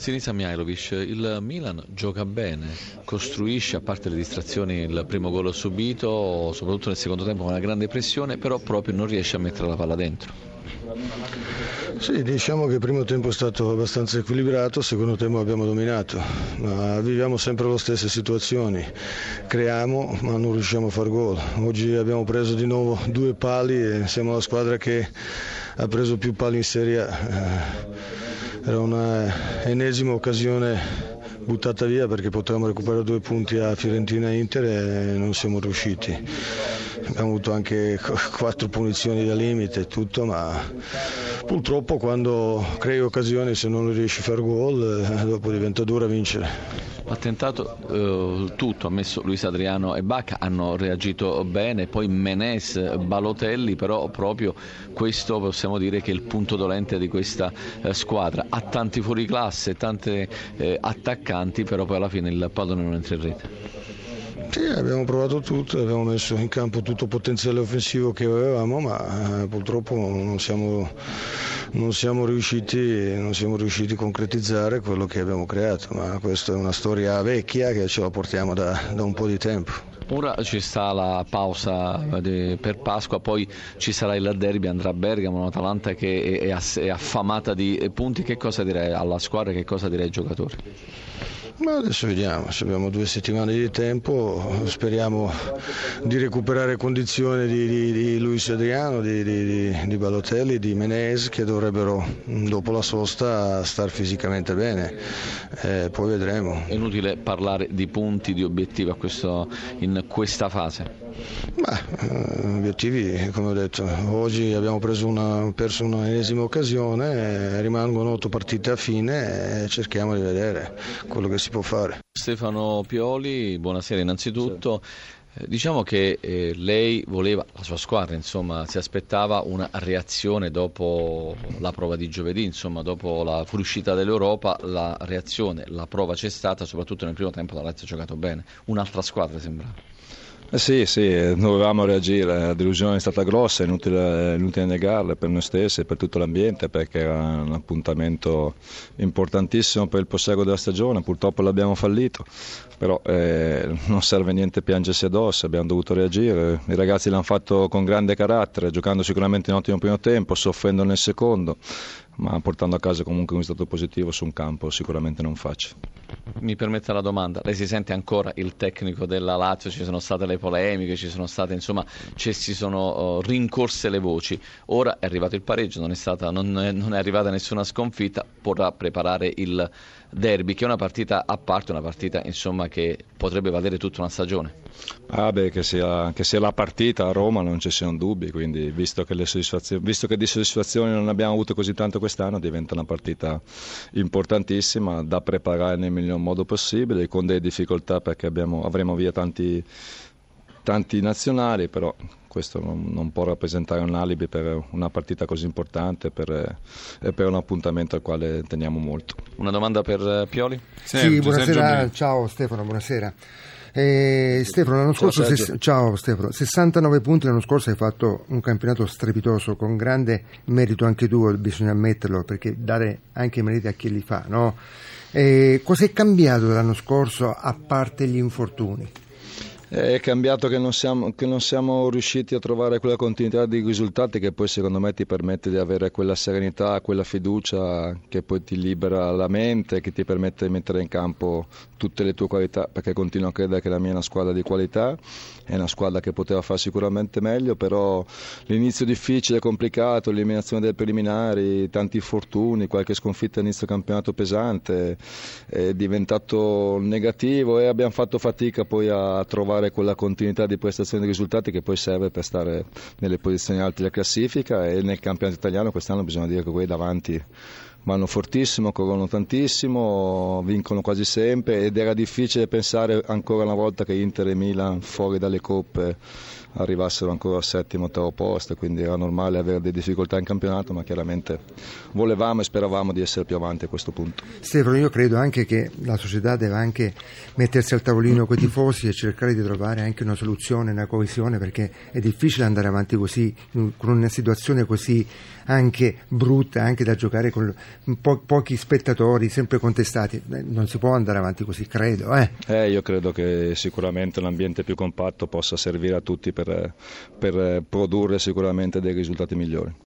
Sinisa Mihailovic, il Milan gioca bene, costruisce, a parte le distrazioni, il primo gol subito, soprattutto nel secondo tempo con una grande pressione, però proprio non riesce a mettere la palla dentro. Sì, diciamo che il primo tempo è stato abbastanza equilibrato, il secondo tempo abbiamo dominato, ma viviamo sempre le stesse situazioni, creiamo ma non riusciamo a far gol. Oggi abbiamo preso di nuovo due pali e siamo la squadra che ha preso più pali in Serie A. Era un'ennesima occasione buttata via perché potevamo recuperare due punti a Fiorentina e Inter e non siamo riusciti. Abbiamo avuto anche quattro punizioni da limite e tutto, ma purtroppo quando crei occasioni se non riesci a fare gol eh, dopo diventa dura vincere. Ha tentato eh, tutto, ha messo Luis Adriano e Bacca, hanno reagito bene, poi Menes, Balotelli, però proprio questo possiamo dire che è il punto dolente di questa eh, squadra. Ha tanti fuoriclasse, tanti eh, attaccanti, però poi alla fine il pallone non entra in rete. Sì, abbiamo provato tutto, abbiamo messo in campo tutto il potenziale offensivo che avevamo, ma eh, purtroppo non siamo, non, siamo riusciti, non siamo, riusciti, a concretizzare quello che abbiamo creato, ma questa è una storia vecchia che ce la portiamo da, da un po' di tempo. Ora ci sta la pausa di, per Pasqua, poi ci sarà il derby, andrà a Bergamo, un'Atalanta che è, affamata di punti. Che cosa direi alla squadra che cosa direi ai giocatori? Ma adesso vediamo, abbiamo due settimane di tempo, speriamo di recuperare condizioni di, di, di Luis Adriano, di, di, di Balotelli, di Menez che dovrebbero dopo la sosta star fisicamente bene, eh, poi vedremo. È inutile parlare di punti, di obiettivi questo, in questa fase? Ma, eh, obiettivi, come ho detto, oggi abbiamo una, perso un'ennesima occasione, rimangono otto partite a fine e cerchiamo di vedere quello che si può fare. Stefano Pioli, buonasera innanzitutto. Eh, diciamo che eh, lei voleva, la sua squadra insomma, si aspettava una reazione dopo la prova di giovedì, insomma, dopo la fuoriuscita dell'Europa, la reazione, la prova c'è stata, soprattutto nel primo tempo la Lazio ha giocato bene, un'altra squadra sembra. Eh sì, sì, dovevamo reagire, la delusione è stata grossa, è inutile, inutile negarla per noi stessi e per tutto l'ambiente perché era un appuntamento importantissimo per il proseguo della stagione, purtroppo l'abbiamo fallito, però eh, non serve niente piangersi addosso, abbiamo dovuto reagire, i ragazzi l'hanno fatto con grande carattere, giocando sicuramente in ottimo primo tempo, soffrendo nel secondo, ma portando a casa comunque un risultato positivo su un campo sicuramente non facile. Mi permette la domanda, lei si sente ancora il tecnico della Lazio, ci sono state le polemiche, ci sono state insomma, ci si sono uh, rincorse le voci, ora è arrivato il pareggio, non è, stata, non è, non è arrivata nessuna sconfitta, potrà preparare il derby che è una partita a parte, una partita insomma, che potrebbe valere tutta una stagione. Ah beh, che sia, che sia, la partita a Roma non ci siano dubbi, quindi visto che, visto che di soddisfazioni non abbiamo avuto così tanto quest'anno diventa una partita importantissima da preparare nel miglior modo possibile, con delle difficoltà perché abbiamo, avremo via tanti, tanti nazionali, però questo non, può rappresentare un alibi per una partita così importante per, e per un appuntamento al quale teniamo molto. Una domanda per eh, Pioli? Sì, sì buonasera, ciao Stefano, buonasera. Eh, Stefano, l'anno scorso, ciao, ses- ciao Stefano, 69 punti l'anno scorso hai fatto un campionato strepitoso con grande merito anche tu, bisogna ammetterlo, perché dare anche meriti a chi li fa, no? Eh, cos'è cambiato l'anno scorso a parte gli infortuni? È cambiato che non, siamo, che non, siamo, riusciti a trovare quella continuità di risultati che poi secondo me ti permette di avere quella serenità, quella fiducia che poi ti libera la mente, che ti permette di mettere in campo tutte le tue qualità, perché continuo a credere che la mia è una squadra di qualità, è una squadra che poteva fare sicuramente meglio, però l'inizio difficile, complicato, l'eliminazione dei preliminari, tanti infortuni, qualche sconfitta all'inizio campionato pesante, è diventato negativo e abbiamo fatto fatica poi a trovare trovare quella continuità di prestazioni e risultati che poi serve per stare nelle posizioni alte della classifica e nel campionato italiano quest'anno bisogna dire che quelli davanti vanno fortissimo, corrono tantissimo, vincono quasi sempre ed era difficile pensare ancora una volta che Inter e Milan fuori dalle coppe arrivassero ancora al settimo ottavo posto, quindi era normale avere delle difficoltà in campionato, ma chiaramente volevamo e speravamo di essere più avanti a questo punto. Stefano, io credo anche che la società deve anche mettersi al tavolino con i tifosi e cercare di trovare anche una soluzione, una coesione, perché è difficile andare avanti così, con una situazione così anche brutta, anche da giocare con po- pochi spettatori, sempre contestati. Non si può andare avanti così, credo. Eh. Eh, io credo che sicuramente un ambiente più compatto possa servire a tutti per, per produrre sicuramente dei risultati migliori.